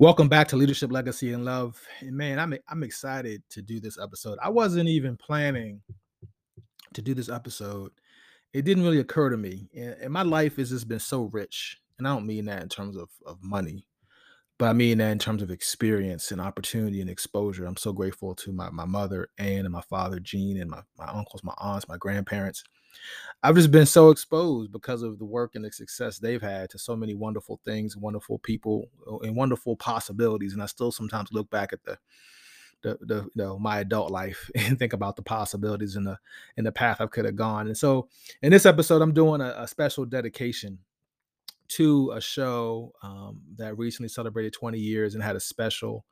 Welcome back to Leadership Legacy and Love. And man, I'm I'm excited to do this episode. I wasn't even planning to do this episode. It didn't really occur to me. And, and my life has just been so rich. And I don't mean that in terms of, of money, but I mean that in terms of experience and opportunity and exposure. I'm so grateful to my, my mother, Ann, and my father, Jean, and my, my uncles, my aunts, my grandparents I've just been so exposed because of the work and the success they've had to so many wonderful things, wonderful people, uh, and wonderful possibilities. And I still sometimes look back at the the, the you know my adult life and think about the possibilities in the in the path I could have gone. And so in this episode, I'm doing a, a special dedication to a show um, that recently celebrated 20 years and had a special,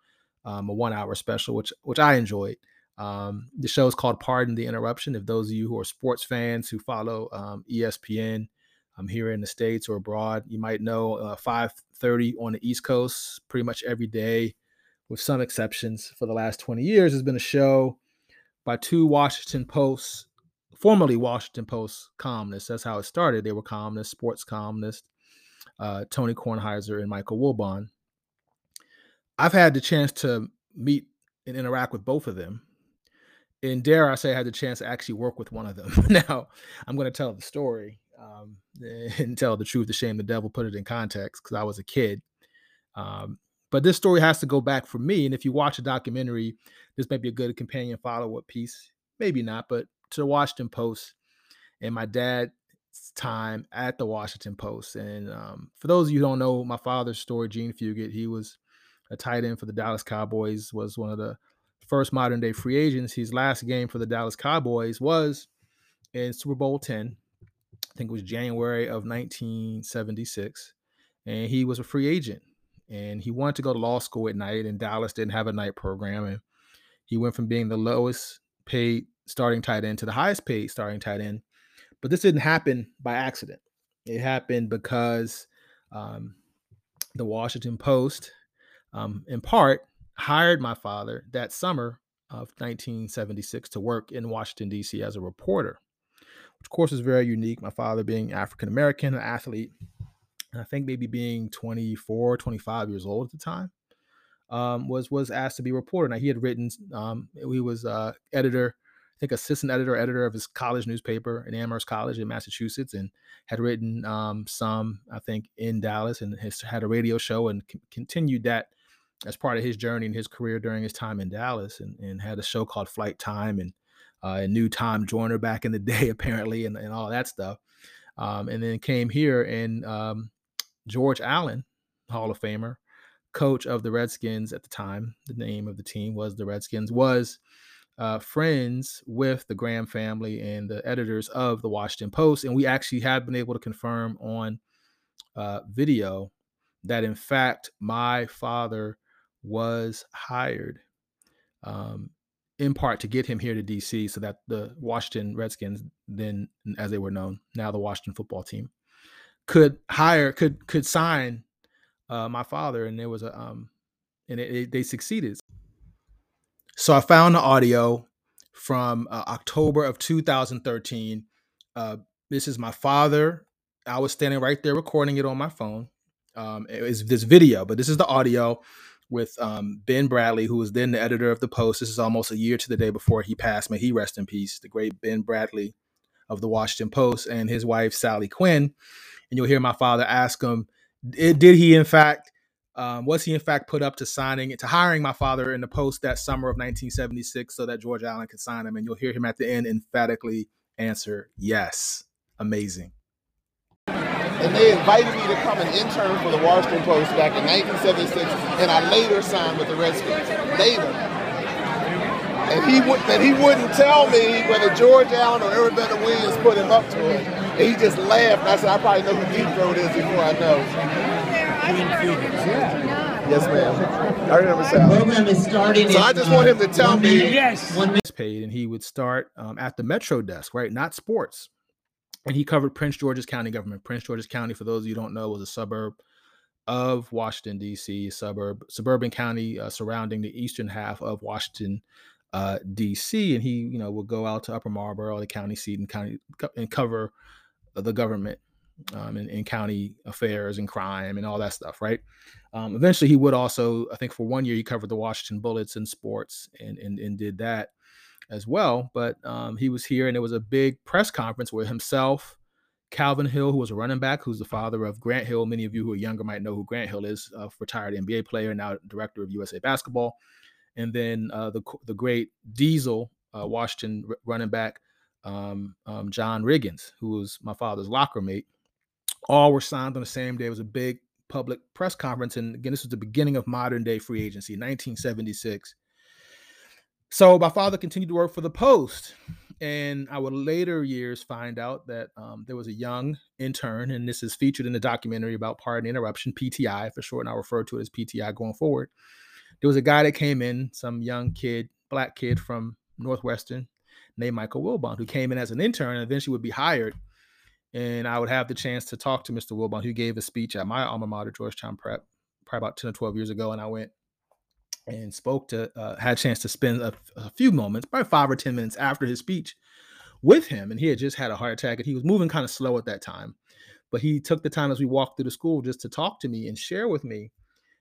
um, a one hour special, which which I enjoyed. Um, the show is called Pardon the Interruption. If those of you who are sports fans who follow um, ESPN um, here in the States or abroad, you might know uh, 5.30 on the East Coast pretty much every day, with some exceptions for the last 20 years, has been a show by two Washington Post, formerly Washington Post columnists. That's how it started. They were columnists, sports columnists, uh, Tony Kornheiser and Michael Wilbon. I've had the chance to meet and interact with both of them and dare I say, I had the chance to actually work with one of them. now, I'm going to tell the story um, and tell the truth, the shame the devil, put it in context because I was a kid. Um, but this story has to go back for me. And if you watch a documentary, this may be a good companion follow up piece. Maybe not, but to the Washington Post and my dad's time at the Washington Post. And um, for those of you who don't know my father's story, Jean Fugett, he was a tight end for the Dallas Cowboys, was one of the first modern day free agents. His last game for the Dallas Cowboys was in Super Bowl 10. I think it was January of 1976. And he was a free agent. And he wanted to go to law school at night, and Dallas didn't have a night program. And he went from being the lowest paid starting tight end to the highest paid starting tight end. But this didn't happen by accident. It happened because um, the Washington Post, um, in part, hired my father that summer of 1976 to work in Washington, D.C. as a reporter, which, of course, is very unique. My father being African American, an athlete, and I think maybe being 24, 25 years old at the time, um, was was asked to be a reporter. Now, he had written, um, he was uh, editor, I think assistant editor, editor of his college newspaper in Amherst College in Massachusetts, and had written um, some, I think, in Dallas, and has had a radio show and c- continued that as part of his journey and his career during his time in Dallas and, and had a show called Flight Time and uh, and knew Tom Joyner back in the day apparently and, and all that stuff. Um, and then came here and um, George Allen, Hall of Famer, coach of the Redskins at the time, the name of the team was the Redskins, was uh, friends with the Graham family and the editors of the Washington Post. And we actually have been able to confirm on uh, video that in fact my father was hired um, in part to get him here to DC so that the Washington Redskins, then as they were known, now the Washington football team, could hire, could could sign uh, my father, and there was a um, and it, it, they succeeded. So I found the audio from uh, October of 2013. Uh, this is my father. I was standing right there recording it on my phone. Um, it was this video, but this is the audio with um, Ben Bradlee, who was then the editor of the Post. This is almost a year to the day before he passed. May he rest in peace. The great Ben Bradlee of the Washington Post and his wife Sally Quinn. And you'll hear my father ask him, "Did he in fact?" Um, was he in fact put up to signing to hiring my father in the post that summer of 1976 so that George Allen could sign him? And you'll hear him at the end emphatically answer yes. Amazing and they invited me to come and intern for the Washington Post back in 1976, and I later signed with the Redskins. Later. And he would that he wouldn't tell me whether George Allen or Edward Bennett Williams put him up to it. And he just laughed. I said, I probably know who Deep Throat is before I know. Yes, ma'am. I remember saying. The program is starting. So I just want him to tell me. Yes. One minute. Paid, and he would start um, at the Metro desk, right? Not sports and he covered Prince George's County government. Prince George's County, for those of you don't know, was a suburb of Washington D.C. suburb suburban county uh, surrounding the eastern half of Washington uh, D.C. And he, you know, would go out to Upper Marlboro, the county seat, and county and cover the government um, in, in, county affairs and crime and all that stuff, right? Um, eventually, he would also, I think, for one year, he covered the Washington Bullets in sports and and, and did that as well. But um, he was here, and there was a big press conference where himself, Calvin Hill, who was a running back, who's the father of Grant Hill. Many of you who are younger might know who Grant Hill is, a retired NBA player, now director of USA Basketball. And then uh, the the great Diesel, uh, Washington running back, um, um, John Riggins, who was my father's locker mate. All were signed on the same day. It was a big public press conference. And again, this was the beginning of modern day free agency, 1976. So my father continued to work for the Post. And I would later years find out that um, there was a young intern, and this is featured in the documentary about Pardon Interruption, PTI for short, and I'll refer to it as PTI going forward. There was a guy that came in, some young kid, black kid from Northwestern, named Michael Wilbon, who came in as an intern and eventually would be hired. And I would have the chance to talk to Mr. Wilbon, who gave a speech at my alma mater, Georgetown Prep, probably about 10 or 12 years ago. And I went and spoke to, uh, had a chance to spend a, a, few moments, probably five or 10 minutes after his speech with him. And he had just had a heart attack and he was moving kind of slow at that time. But he took the time as we walked through the school just to talk to me and share with me.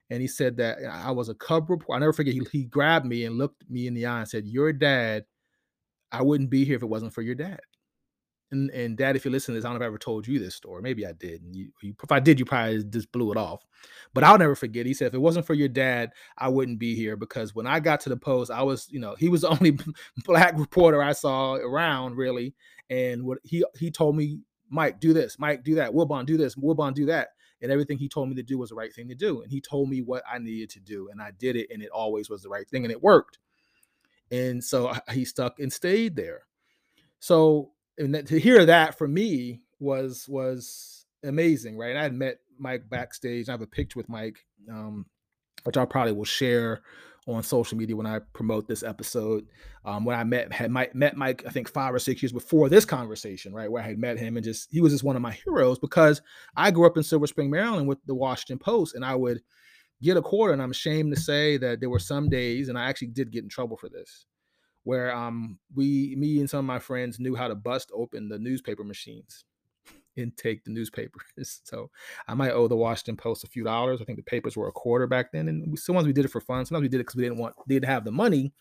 And he said that I was a cub reporter. I never forget, he, he grabbed me and looked me in the eye and said, Your dad, I wouldn't be here if it wasn't for your dad. And, and dad, if you listen to this, I don't know if I ever told you this story. Maybe I did. And you, you, if I did, you probably just blew it off. But I'll never forget. He said, if it wasn't for your dad, I wouldn't be here because when I got to the post, I was, you know, he was the only black reporter I saw around really. And what he he told me, Mike, do this, Mike, do that, Wilbon, do this, Wilbon, do that. And everything he told me to do was the right thing to do. And he told me what I needed to do. And I did it. And it always was the right thing. And it worked. And so he stuck and stayed there. So and to hear that for me was was amazing, right? I had met Mike backstage. I have a picture with Mike, um, which I probably will share on social media when I promote this episode. Um, when I met had Mike, met Mike, I think five or six years before this conversation, right? Where I had met him and just he was just one of my heroes because I grew up in Silver Spring, Maryland, with the Washington Post, and I would get a quarter. And I'm ashamed to say that there were some days, and I actually did get in trouble for this where um we me and some of my friends knew how to bust open the newspaper machines and take the newspapers. So I might owe the Washington Post a few dollars. I think the papers were a quarter back then, and sometimes we did it for fun. Sometimes we did it because we didn't want didn't have the money.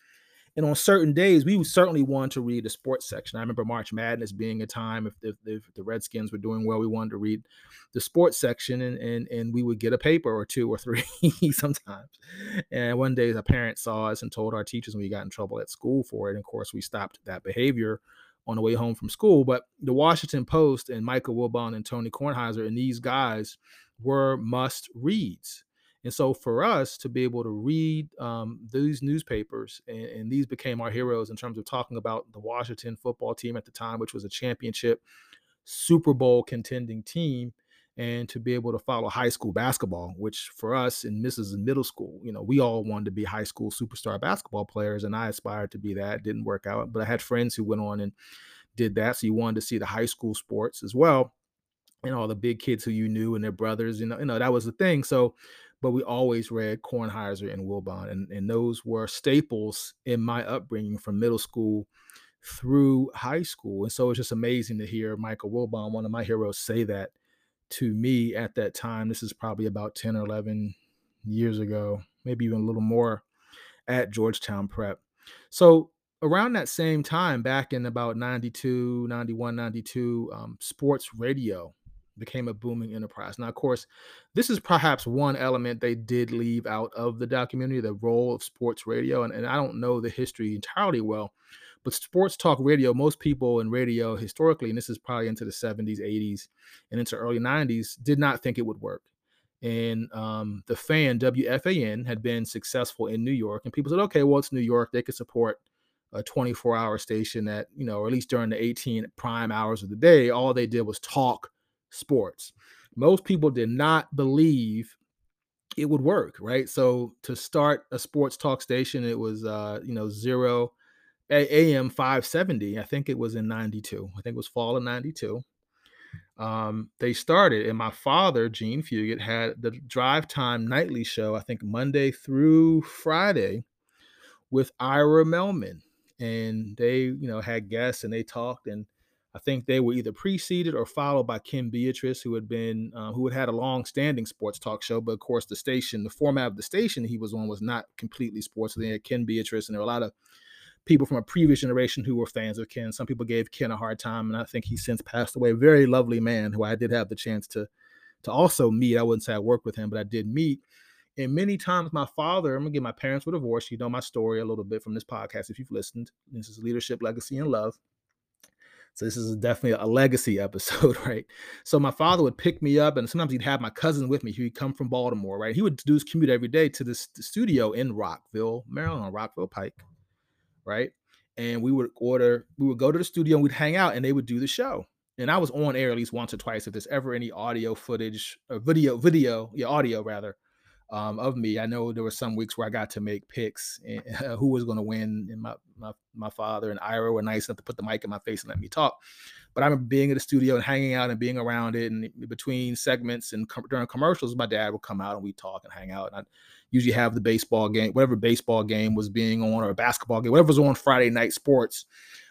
And on certain days, we certainly wanted to read the sports section. I remember March Madness being a time if, if, if, the Redskins were doing well, we wanted to read the sports section, and and and we would get a paper or two or three sometimes. And one day, a parent saw us and told our teachers, and we got in trouble at school for it. And of course, we stopped that behavior on the way home from school. But the Washington Post and Michael Wilbon and Tony Kornheiser and these guys were must reads and so for us to be able to read um, these newspapers, and, and, these became our heroes in terms of talking about the Washington football team at the time, which was a championship Super Bowl contending team, and to be able to follow high school basketball, which for us in Mrs. middle school, you know, we all wanted to be high school superstar basketball players, and I aspired to be that. Didn't work out, but I had friends who went on and did that. So you wanted to see the high school sports as well and all the big kids who you knew and their brothers, you know, you know, that was the thing. So but we always read Kornheiser and Wilbon, and, and those were staples in my upbringing from middle school through high school. And so it's just amazing to hear Michael Wilbon, one of my heroes, say that to me at that time. This is probably about 10 or 11 years ago, maybe even a little more at Georgetown Prep. So around that same time, back in about 92, 91, 92, um, sports radio became a booming enterprise. Now, of course, this is perhaps one element they did leave out of the documentary the role of sports radio. And, and I don't know the history entirely well, but sports talk radio, most people in radio historically, and this is probably into the 70s, 80s, and into early 90s, did not think it would work. And um, the fan, WFAN, had been successful in New York. And people said, okay, well, it's New York. They could support a 24 hour station that, you know, or at least during the 18 prime hours of the day, all they did was talk sports. Most people did not believe it would work, right? So to start a sports talk station, it was uh, you know, zero AM 570. I think it was in 92. I think it was fall of 92. Um, they started, and my father, Jean Fugett, had the drive time nightly show, I think Monday through Friday, with Ira Melman. And they, you know, had guests and they talked. And I think they were either preceded or followed by Ken Beatrice, who had been uh, who had had a long-standing sports talk show. But of course, the station, the format of the station he was on was not completely sports. So they had Ken Beatrice, and there were a lot of people from a previous generation who were fans of Ken. Some people gave Ken a hard time, and I think he since passed away. Very lovely man who I did have the chance to to also meet. I wouldn't say I worked with him, but I did meet. And many times, my father, I'm gonna get my parents were divorced. You know my story a little bit from this podcast if you've listened. This is leadership, legacy, and love. So this is definitely a legacy episode, right? So my father would pick me up, and sometimes he'd have my cousin with me. He'd come from Baltimore, right? He would do his commute every day to this studio in Rockville, Maryland, on Rockville Pike, right? And we would order, we would go to the studio and we'd hang out, and they would do the show. And I was on air at least once or twice if there's ever any audio footage or video, video, yeah, audio rather, um, of me. I know there were some weeks where I got to make picks and, uh, who was going to win, and my, my my father and Ira were nice enough to put the mic in my face and let me talk. But I remember being in the studio and hanging out and being around it, and between segments and com- during commercials, my dad would come out and we talk and hang out. And I usually have the baseball game, whatever baseball game was being on, or a basketball game, whatever was on Friday night sports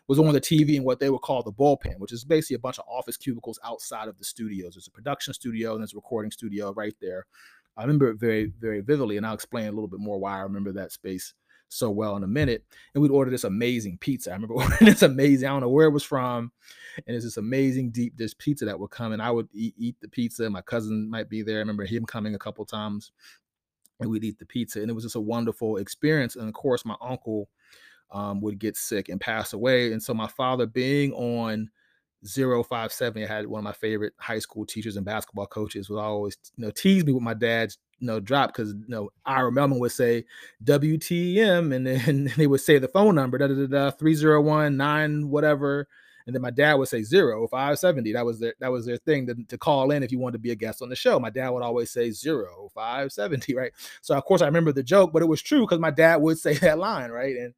was on the TV in what they would call the bullpen, which is basically a bunch of office cubicles outside of the studios. There's a production studio and there's a recording studio right there I remember it very, very vividly, and I'll explain a little bit more why I remember that space so well in a minute. And we'd order this amazing pizza. I remember ordering this amazing, I don't know where it was from. And it's this amazing deep dish pizza that would come. And I would eat, eat the pizza. My cousin might be there. I remember him coming a couple times and we'd eat the pizza. And it was just a wonderful experience. And of course, my uncle um, would get sick and pass away. And so my father being on 0570 I had one of my favorite high school teachers and basketball coaches would always you know tease me with my dad's you know drop because you know Ira Melman would say WTEM and then they would say the phone number da da da, da 301 9 whatever and then my dad would say 0570 that was their that was their thing to, to call in if you wanted to be a guest on the show. My dad would always say 0570 right? So of course I remember the joke but it was true because my dad would say that line right? And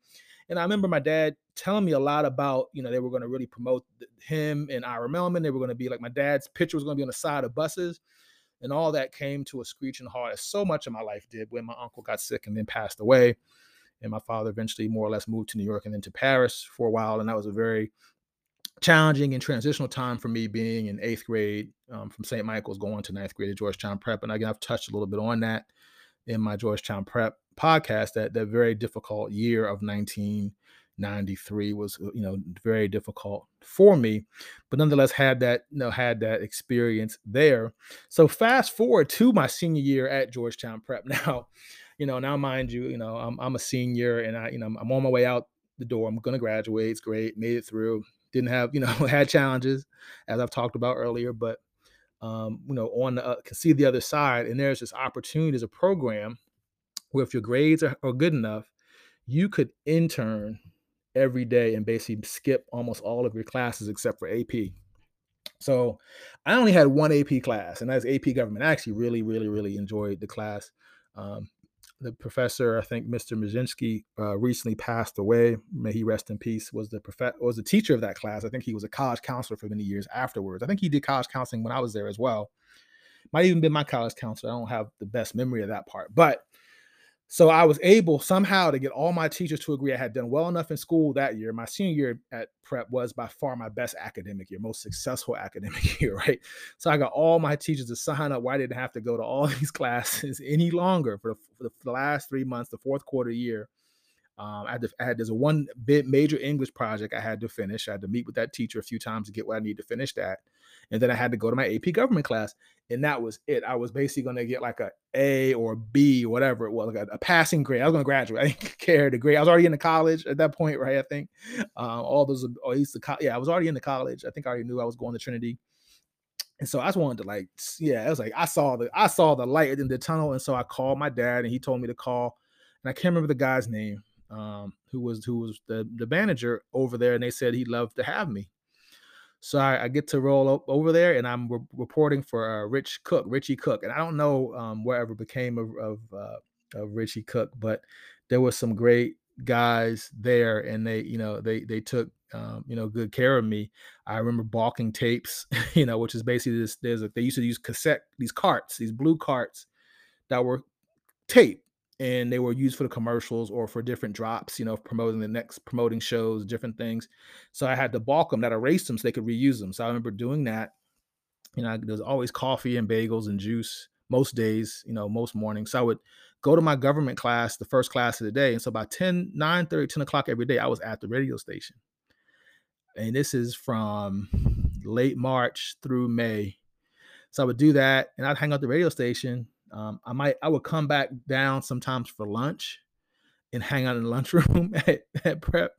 and I remember my dad telling me a lot about, you know, they were going to really promote him and Ira Melman. They were going to be like my dad's picture was going to be on the side of buses. And all that came to a screeching halt, as so much of my life did when my uncle got sick and then passed away. And my father eventually more or less moved to New York and then to Paris for a while. And that was a very challenging and transitional time for me being in eighth grade um, from St. Michael's going to ninth grade at Georgetown Prep. And again, I've touched a little bit on that in my Georgetown Prep podcast that that very difficult year of 1993 was uh, you know very difficult for me but nonetheless had that you know had that experience there. So fast forward to my senior year at georgetown prep. Now you know now mind you you know i'm, I'm a senior and i you know i'm on my way out the door. I'm going to graduate. It's great. Made it through. Didn't have you know had challenges as i've talked about earlier but um, you know on the uh, can see the other side and there's this opportunity as a program where if your grades are, are good enough, you could intern every day and basically skip almost all of your classes except for AP. So I only had one AP class, and that's AP government. I actually really, really, really enjoyed the class. Um, the professor, I think Mr. Mazinski, uh, recently passed away. May he rest in peace. Was the prof- was the teacher of that class. I think he was a college counselor for many years afterwards. I think he did college counseling when I was there as well. Might even been my college counselor. I don't have the best memory of that part, but so I was able somehow to get all my teachers to agree I had done well enough in school that year. My senior year at prep was by far my best academic year, most successful academic year, right? So I got all my teachers to sign up where I didn't have to go to all these classes any longer for the, for the, last three months, the fourth quarter year. Um, I had, to, I had a one bit major English project I had to finish. I had to meet with that teacher a few times to get what I need to finish that, and then I had to go to my AP government class, and that was it. I was basically going to get like a A or B, whatever it was, like a, a passing grade. I was going to graduate. I didn't care the grade. I was already in the college at that point, right? I think um, all those, or at least the co- yeah, I was already in the college. I think I already knew I was going to Trinity. And so I just wanted to like, yeah, it was like I saw the I saw the light in the tunnel, and so I called my dad, and he told me to call, and I can't remember the guy's name um, who was who was the the manager over there, and they said he'd love to have me. So I, I get to roll up over there, and I'm re- reporting for uh, Rich Cook, Richie Cook, and I don't know um, whatever became of of, uh, of Richie Cook, but there was some great guys there, and they you know they they took um, you know good care of me. I remember bulking tapes, you know, which is basically this. There's a, they used to use cassette these carts, these blue carts that were tape and they were used for the commercials or for different drops, you know, promoting the next promoting shows, different things. So I had to bulk them that erased them so they could reuse them. So I remember doing that. You know, there's always coffee and bagels and juice most days, you know, most mornings. So I would go to my government class, the first class of the day. And so by 10, 9 30, 10 o'clock every day, I was at the radio station. And this is from late March through May. So I would do that and I'd hang out the radio station um, I might I would come back down sometimes for lunch and hang out in the lunchroom at, at prep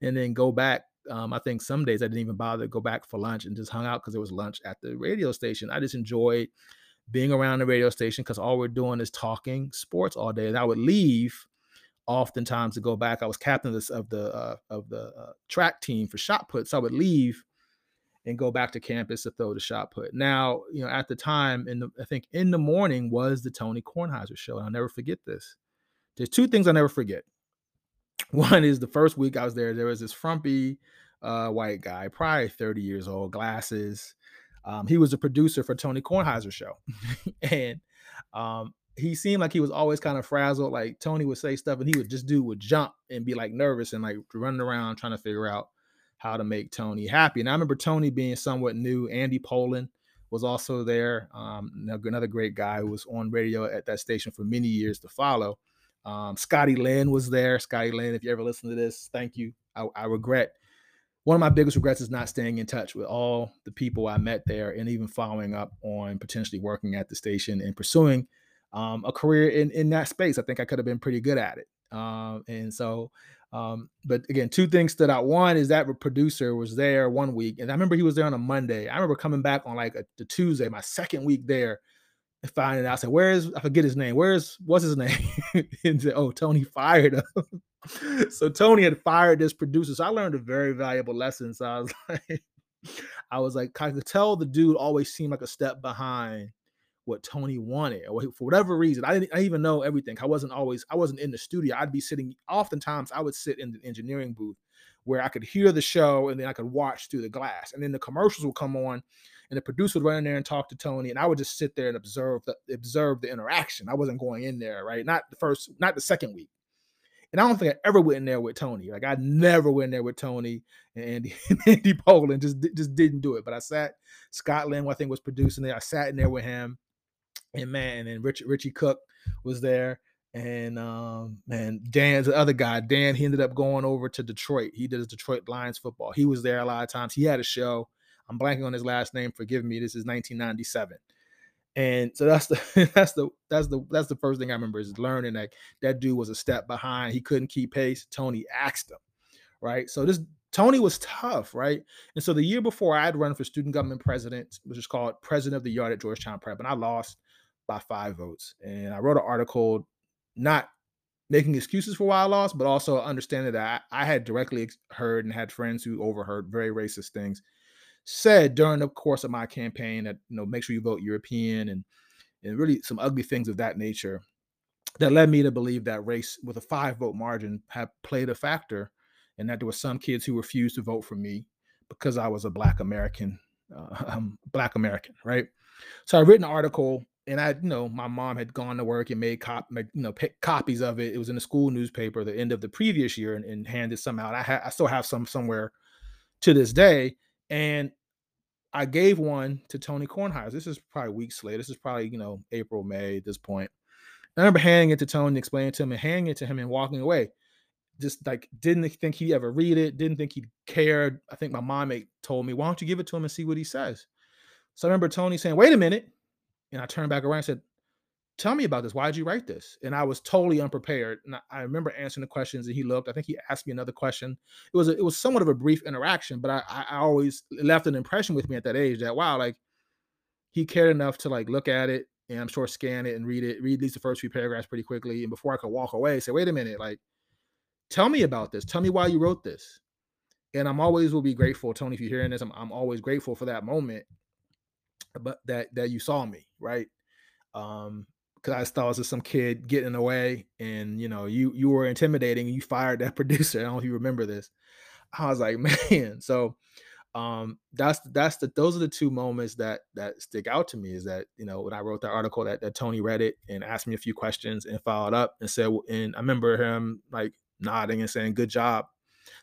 and then go back. Um, I think some days I didn't even bother to go back for lunch and just hung out because it was lunch at the radio station. I just enjoyed being around the radio station because all we're doing is talking sports all day. And I would leave oftentimes to go back. I was captain of the of the, uh, of the uh, track team for shot put, so I would leave and go back to campus to throw the shot put. Now, you know, at the time, in the I think in the morning was the Tony Kornheiser show. And I'll never forget this. There's two things I never forget. One is the first week I was there, there was this frumpy uh, white guy, probably 30 years old, glasses. Um, he was a producer for Tony Kornheiser show. and um, he seemed like he was always kind of frazzled. Like Tony would say stuff and he would just do would jump and be like nervous and like running around trying to figure out how to make Tony happy. And I remember Tony being somewhat new. Andy Pollin was also there, um, another great guy who was on radio at that station for many years to follow. Um, Scotty Lynn was there. Scotty Lynn, if you ever listen to this, thank you. I, I regret one of my biggest regrets is not staying in touch with all the people I met there and even following up on potentially working at the station and pursuing um, a career in, in that space. I think I could have been pretty good at it. Um, and so um, but again, two things stood out. One is that producer was there one week, and I remember he was there on a Monday. I remember coming back on like a, the Tuesday, my second week there, and finding out. I said, "Where is? I forget his name. Where's what's his name?" and said, "Oh, Tony fired him." so Tony had fired this producer. So I learned a very valuable lesson. So I was like, I was like, I could tell the dude always seemed like a step behind what Tony wanted, or for whatever reason, I didn't I even know everything. I wasn't always I wasn't in the studio. I'd be sitting. Oftentimes, I would sit in the engineering booth where I could hear the show and then I could watch through the glass, and then the commercials would come on, and the producer would run in there and talk to Tony, and I would just sit there and observe the observe the interaction. I wasn't going in there, right? Not the first, not the second week. And I don't think I ever went in there with Tony. Like I never went in there with Tony and Andy, Andy Pollin. Just just didn't do it. But I sat. Scotland, I think, was producing it. I sat in there with him and man, and Rich, Richie Cook was there. And um, man, Dan's the other guy. Dan, he ended up going over to Detroit. He did his Detroit Lions football. He was there a lot of times. He had a show. I'm blanking on his last name. Forgive me. This is 1997. And so that's the that's the that's the that's the first thing I remember is learning that that dude was a step behind. He couldn't keep pace. Tony asked him, right? So this Tony was tough, right? And so the year before, I had run for student government president, which is called president of the yard at Georgetown Prep, and I lost by five votes. And I wrote an article not making excuses for why I lost, but also understanding that I, I had directly heard and had friends who overheard very racist things said during the course of my campaign that you know make sure you vote European and and really some ugly things of that nature that led me to believe that race with a five vote margin had played a factor and that there were some kids who refused to vote for me because I was a black American uh, um, black American right so I written an article and I, you know, my mom had gone to work and made cop, you know, copies of it. It was in the school newspaper the end of the previous year and, and handed some out. I ha- I still have some somewhere to this day, and I gave one to Tony Kornheiser. This is probably weeks later. This is probably you know April, May at this point. I remember handing it to Tony, explaining to him, and handing it to him, and walking away. Just like didn't think he'd ever read it. Didn't think he'd cared. I think my mom told me, "Why don't you give it to him and see what he says?" So I remember Tony saying, "Wait a minute." And I turned back around and said, Tell me about this. Why did you write this? And I was totally unprepared. And I, remember answering the questions and he looked. I think he asked me another question. It was a, it was somewhat of a brief interaction, but I, I always left an impression with me at that age that wow, like he cared enough to like look at it and I'm sure scan it and read it, read at least the first few paragraphs pretty quickly. And before I could walk away, say, wait a minute, like tell me about this. Tell me why you wrote this. And I'm always will be grateful, Tony, if you're hearing this, I'm, I'm always grateful for that moment but that that you saw me, right? Um, because I thought it was just some kid getting away, and you know, you you were intimidating, you fired that producer. I don't know if you remember this. I was like, man. So, um, that's that's the those are the two moments that that stick out to me. Is that you know when I wrote that article that, that Tony read it and asked me a few questions and followed up and said, and I remember him like nodding and saying, "Good job,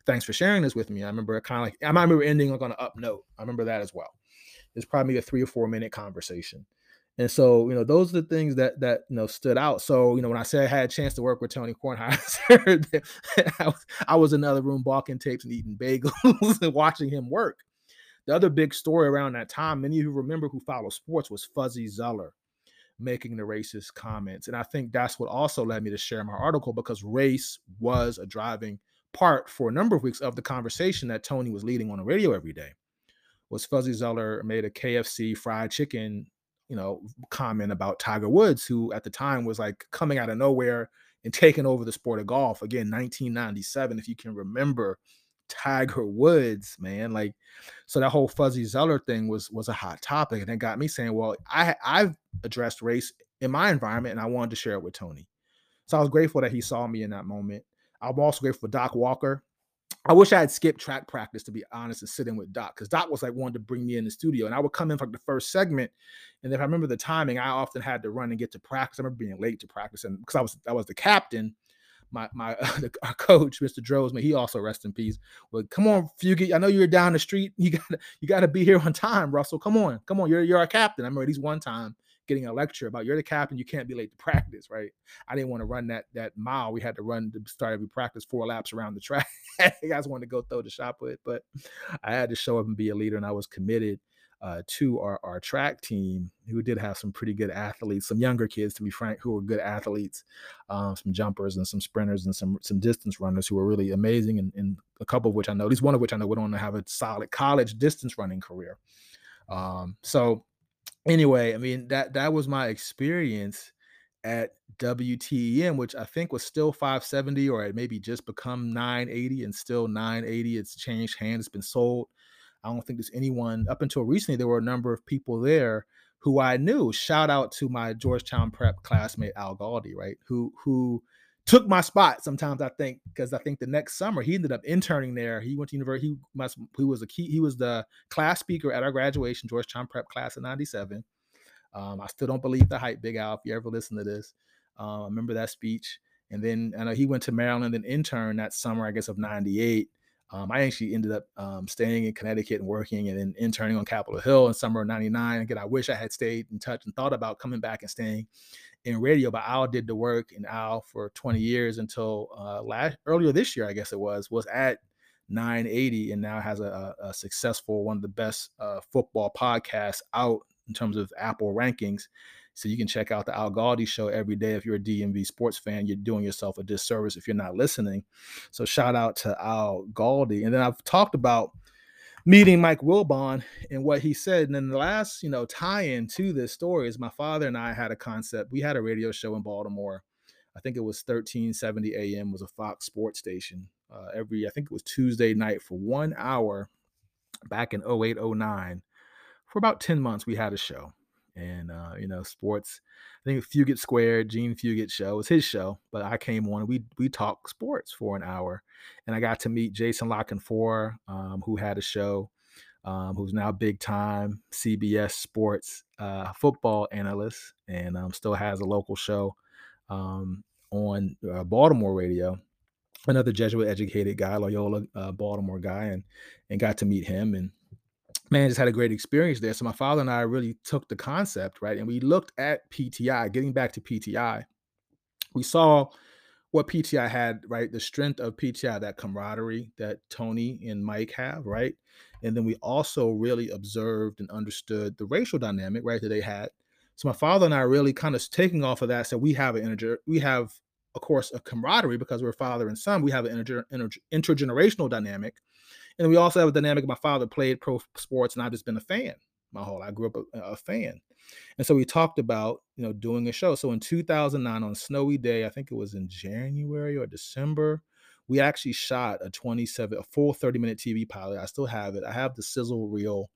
thanks for sharing this with me." I remember kind of like I remember ending like on an up note. I remember that as well. It's probably a three or four minute conversation. And so, you know, those are the things that that you know stood out. So, you know, when I said I had a chance to work with Tony Kornheiser, I, was, I was in another room bulking tapes and eating bagels and watching him work. The other big story around that time, many of you remember who follow sports, was Fuzzy Zoeller making the racist comments. And I think that's what also led me to share my article because race was a driving part for a number of weeks of the conversation that Tony was leading on the radio every day. Was Fuzzy Zoeller made a KFC fried chicken you know, comment about Tiger Woods, who at the time was like coming out of nowhere and taking over the sport of golf. Again, 1997, if you can remember Tiger Woods, man. Like, so that whole Fuzzy Zoeller thing was was a hot topic, and it got me saying, well, I I've addressed race in my environment, and I wanted to share it with Tony. So I was grateful that he saw me in that moment. I'm also grateful for Doc Walker, I wish I had skipped track practice to be honest and sitting with Doc because Doc was like wanted to bring me in the studio and I would come in for like the first segment and if I remember the timing I often had to run and get to practice. I remember being late to practice and because I was I was the captain, my my uh, the, our coach Mr. Drozman he also rest in peace. Well, come on, Fugett, I know you're down the street. You got to you got to be here on time, Russell. Come on, come on, you're you're our captain. I remember at least one time getting a lecture about you're the captain, you can't be late to practice, right? I didn't want to run that that mile. We had to run to start every practice four laps around the track. you guys wanted to go throw the shot put, but I had to show up and be a leader, and I was committed uh, to our, our track team, who did have some pretty good athletes, some younger kids, to be frank, who were good athletes, um, some jumpers and some sprinters and some some distance runners who were really amazing, and, and, a couple of which I know, at least one of which I know went on to have a solid college distance running career. Um, so anyway, I mean that that was my experience at WTEM, which I think was still 570 or it maybe just become 980 and still 980. It's changed hands, it's been sold. I don't think there's anyone up until recently, there were a number of people there who I knew. Shout out to my Georgetown prep classmate Al Galdi, right? Who who took my spot sometimes I think because I think the next summer he ended up interning there. He went to university. He he was a key, he was the class speaker at our graduation, Georgetown Prep class of 97. Um, I still don't believe the hype, Big Al, if you ever listen to this. Uh, I remember that speech. And then I know he went to Maryland and interned that summer, I guess, of 98. Um, I actually ended up um, staying in Connecticut and working and then interning on Capitol Hill in summer of 99. Again, I wish I had stayed in touch and thought about coming back and staying in radio, but Al did the work in Al for 20 years until uh, last earlier this year, I guess it was, was at 980 and now has a, a successful one of the best uh, football podcasts out in terms of Apple rankings. So you can check out the Al Galdi show every day. If you're a DMV sports fan, you're doing yourself a disservice if you're not listening. So shout out to Al Galdi. And then I've talked about meeting Mike Wilbon and what he said. And then the last, you know, tie-in to this story is my father and I had a concept. We had a radio show in Baltimore. I think it was 1370 AM was a Fox sports station. Uh, every I think it was Tuesday night for one hour back in 08, 09. For about 10 months, we had a show. And uh, you know, sports, I think Fugett Square, Jean Fugett show was his show, but I came on we we talked sports for an hour and I got to meet Jason La Canfora, um, who had a show, um, who's now big time CBS Sports uh, football analyst, and um, still has a local show um, on uh, Baltimore radio. Another Jesuit educated guy, Loyola uh, Baltimore guy, and and got to meet him and man just had a great experience there. So my father and I really took the concept right, and we looked at PTI. Getting back to PTI, we saw what PTI had, right? The strength of PTI, that camaraderie that Tony and Mike have, right? And then we also really observed and understood the racial dynamic, right, that they had. So my father and I really kind of taking off of that. So we have an inter, we have, of course, a camaraderie because we're father and son. We have an inter, inter, intergenerational dynamic, and we also have a dynamic. My father played pro sports, and I've just been a fan my whole. I grew up a, a fan. And so we talked about, you know, doing a show. So in 2009 on a snowy day, I think it was in January or December, we actually shot a 27 a full 30 minute TV pilot. I still have it. I have the sizzle reel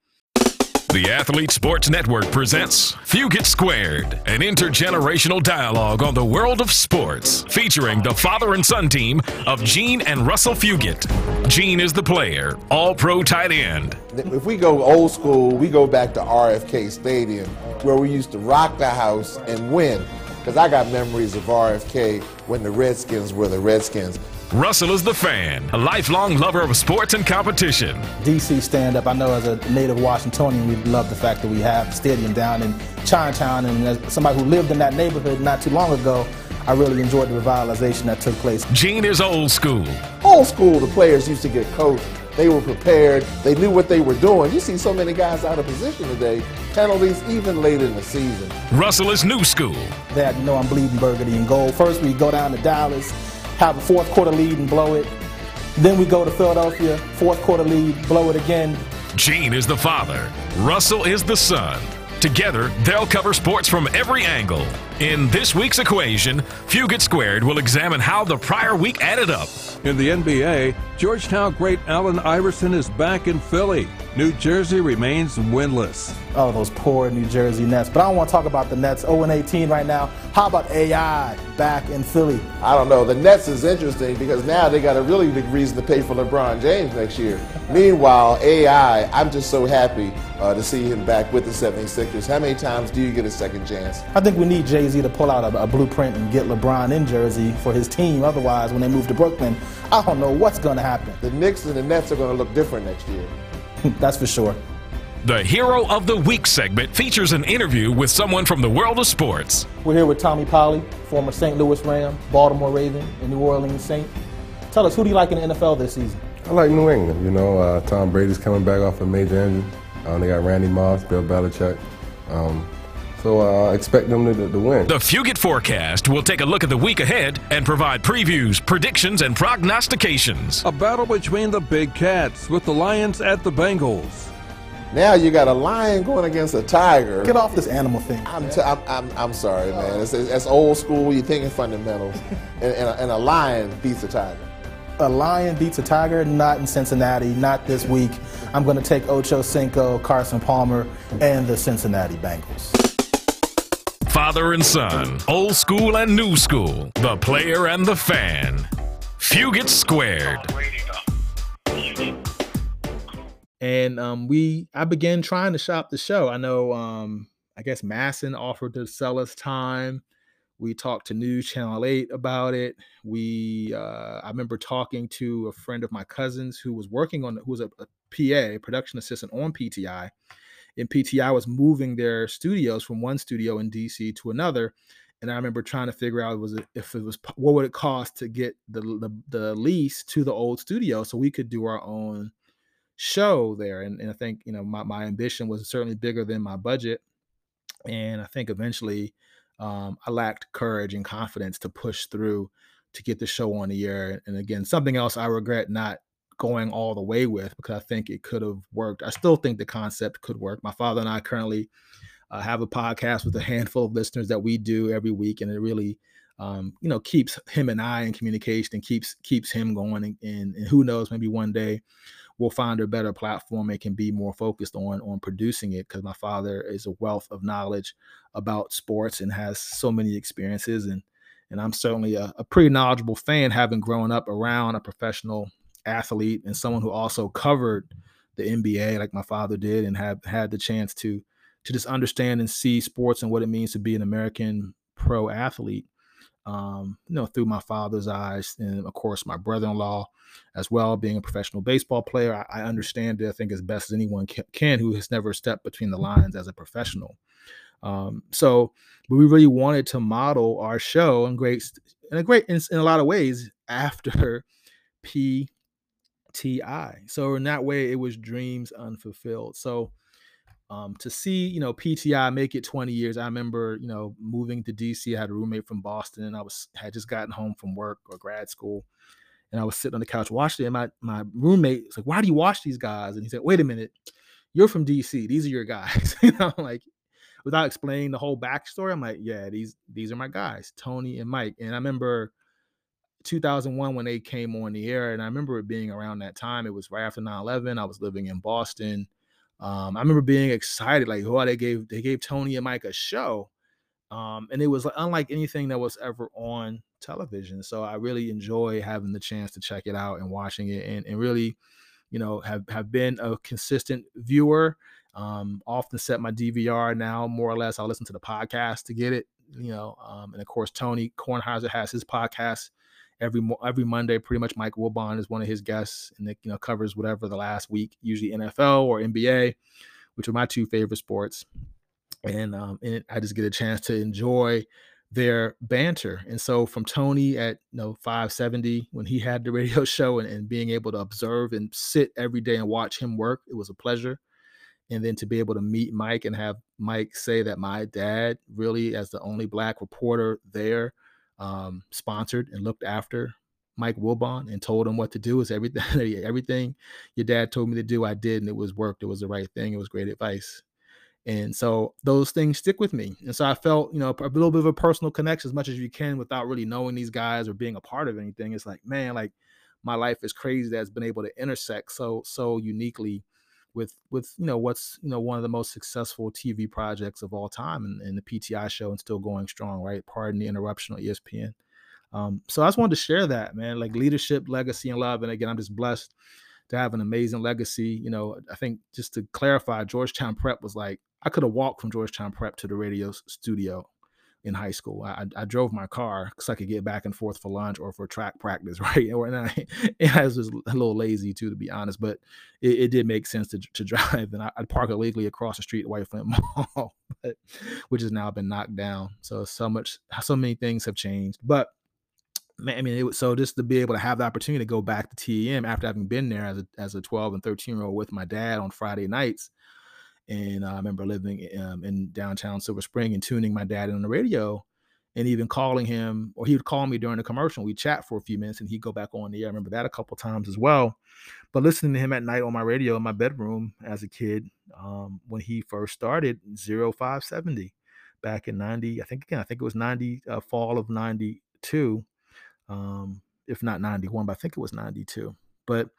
The Athlete Sports Network presents Fugett Squared, an intergenerational dialogue on the world of sports, featuring the father and son team of Jean and Russell Fugett. Jean is the player, all pro tight end. If we go old school, we go back to RFK Stadium, where we used to rock the house and win. Because I got memories of RFK when the Redskins were the Redskins. Russell is the fan, a lifelong lover of sports and competition. DC stand up. I know as a native Washingtonian, we love the fact that we have a stadium down in Chinatown. And as somebody who lived in that neighborhood not too long ago, I really enjoyed the revitalization that took place. Jean is old school. Old school, the players used to get coached. They were prepared. They knew what they were doing. You see so many guys out of position today. Penalties even late in the season. Russell is new school. That you know I'm bleeding burgundy and gold. First we go down to Dallas have a fourth quarter lead and blow it. Then we go to Philadelphia, fourth quarter lead, blow it again. Jean is the father, Russell is the son. Together, they'll cover sports from every angle. In this week's equation, Fugett Squared will examine how the prior week added up. In the NBA, Georgetown great Allen Iverson is back in Philly. New Jersey remains winless. Oh, those poor New Jersey Nets. But I don't want to talk about the Nets 0 18 right now. How about AI back in Philly? I don't know. The Nets is interesting because now they got a really big reason to pay for LeBron James next year. Meanwhile, AI, I'm just so happy uh, to see him back with the 76ers. How many times do you get a second chance? I think we need Jay Z to pull out a, a blueprint and get LeBron in Jersey for his team. Otherwise, when they move to Brooklyn, I don't know what's going to happen. The Knicks and the Nets are going to look different next year. That's for sure. The Hero of the Week segment features an interview with someone from the world of sports. We're here with Tommy Polley, former St. Louis Ram, Baltimore Raven, and New Orleans Saint. Tell us, who do you like in the NFL this season? I like New England. You know, uh, Tom Brady's coming back off a major injury. Um, they got Randy Moss, Bill Belichick. Um, so I uh, expect them to, to win. The Fugett Forecast will take a look at the week ahead and provide previews, predictions, and prognostications. A battle between the big cats with the Lions at the Bengals. Now you got a lion going against a tiger. Get off this animal thing. I'm, t- I'm, I'm, I'm sorry, man. It's, it's old school. You're thinking fundamentals. and, and, a, and a lion beats a tiger a lion beats a tiger, not in Cincinnati, not this week. I'm going to take Ocho Cinco, Carson Palmer, and the Cincinnati Bengals. Father and son, old school and new school, the player and the fan. Fugett Squared. And um, we, I began trying to shop the show. I know, um, I guess MASN offered to sell us time. We talked to News Channel 8 about it. We, uh, I remember talking to a friend of my cousin's who was working on, who was a, a PA, production assistant on PTI. And PTI was moving their studios from one studio in DC to another. And I remember trying to figure out was it, if it was what would it cost to get the, the, the lease to the old studio so we could do our own show there. And, and I think you know my my ambition was certainly bigger than my budget, and I think eventually um, I lacked courage and confidence to push through to get the show on the air. And again, something else I regret not going all the way with because I think it could have worked. I still think the concept could work. My father and I currently uh, have a podcast with a handful of listeners that we do every week, and it really, um, you know, keeps him and I in communication and keeps keeps him going. And, and, and who knows, maybe one day we'll find a better platform and can be more focused on on producing it because my father is a wealth of knowledge about sports and has so many experiences and and I'm certainly a, a pretty knowledgeable fan having grown up around a professional athlete and someone who also covered the NBA like my father did and have had the chance to to just understand and see sports and what it means to be an American pro athlete um, you know, through my father's eyes, and of course my brother-in-law as well, being a professional baseball player. I, I understand it, I think, as best as anyone can, can, who has never stepped between the lines as a professional. Um, so we really wanted to model our show in great, in a great, in, in a lot of ways after PTI. So in that way, it was dreams unfulfilled. So um, to see you know PTI make it 20 years. I remember you know moving to DC. I had a roommate from Boston, and I was had just gotten home from work or grad school, and I was sitting on the couch watching it. And my my roommate was like, "Why do you watch these guys?" And he said, "Wait a minute, you're from DC. These are your guys." you know, like without explaining the whole backstory, I'm like, "Yeah, these these are my guys, Tony and Mike." And I remember 2001 when they came on the air, and I remember it being around that time. It was right after 9/11. I was living in Boston Um, I remember being excited, like, oh, they gave they gave Tony and Mike a show, um, and it was unlike anything that was ever on television. So I really enjoy having the chance to check it out and watching it, and, and really, you know, have have been a consistent viewer. Um, often set my DVR now, more or less. I'll listen to the podcast to get it, you know. Um, and of course, Tony Kornheiser has his podcast every every Monday. Pretty much, Mike Wilbon is one of his guests, and it you know covers whatever the last week, usually NFL or NBA, which are my two favorite sports. And um, and I just get a chance to enjoy their banter. And so from Tony at you know 570 when he had the radio show and, and being able to observe and sit every day and watch him work, it was a pleasure. And then to be able to meet Mike and have Mike say that my dad really as the only black reporter there um, sponsored and looked after Mike Wilbon and told him what to do is everything everything your dad told me to do I did and it was worked it was the right thing it was great advice. And so those things stick with me. And so I felt you know a little bit of a personal connection as much as you can without really knowing these guys or being a part of anything. It's like man like my life is crazy that's been able to intersect so so uniquely with with you know what's you know one of the most successful TV projects of all time and, and the PTI show and still going strong, right? Pardon the interruption on ESPN. Um, so I just wanted to share that, man, like leadership, legacy, and love. And again, I'm just blessed to have an amazing legacy. You know, I think just to clarify, Georgetown Prep was like I could have walked from Georgetown Prep to the radio studio in high school. I, I drove my car because I could get back and forth for lunch or for track practice, right? And I, I was just a little lazy too, to be honest, but it, it did make sense to, to drive. And I, would park illegally across the street at White Flint Mall, but, which has now been knocked down. So so much, so many things have changed. But man, I mean, it was so just to be able to have the opportunity to go back to TEM after having been there as a as a 12 and 13 year old with my dad on Friday nights and uh, I remember living um, in downtown Silver Spring and tuning my dad in on the radio and even calling him, or he would call me during the commercial. We'd chat for a few minutes and he'd go back on the air. I remember that a couple times as well. But listening to him at night on my radio in my bedroom as a kid um, when he first started 0570 back in 90, I think again, I think it was 90, uh, fall of 92, um, if not 91, but I think it was 92. But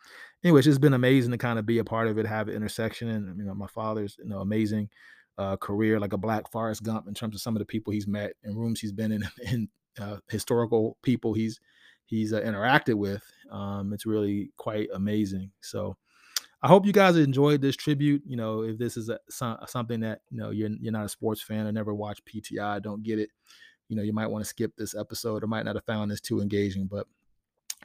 anyway, it's just been amazing to kind of be a part of it, have an intersection, and you know, my father's you know amazing uh, career, like a Black Forrest Gump, in terms of some of the people he's met and rooms he's been in, and uh, historical people he's he's uh, interacted with. Um, it's really quite amazing. So. I hope you guys enjoyed this tribute. You know, if this is a, something that you know you're you're not a sports fan or never watched PTI, don't get it. You know, you might want to skip this episode or might not have found this too engaging. But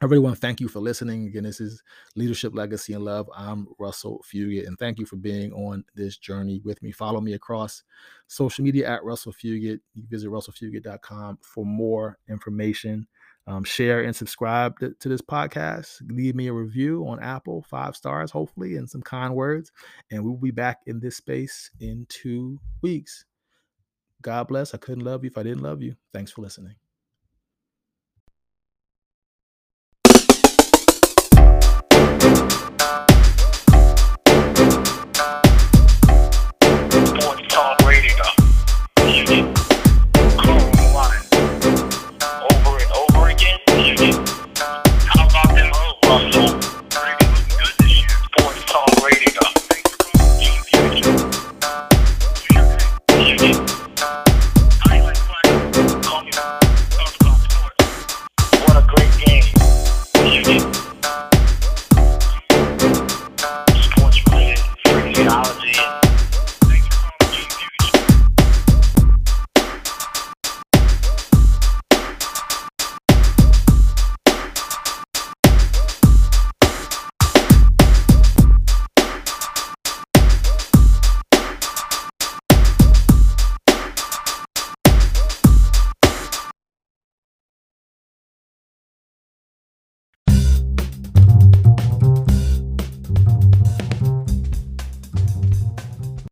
I really want to thank you for listening. Again, this is Leadership, Legacy, and Love. I'm Russell Fugett, and thank you for being on this journey with me. Follow me across social media at Russell Fugett. You can visit russellfugett.com for more information. Um, share and subscribe to, to, this podcast. Leave me a review on Apple, five stars, hopefully, and some kind words. And we'll be back in this space in two weeks. God bless. I couldn't love you if I didn't love you. Thanks for listening.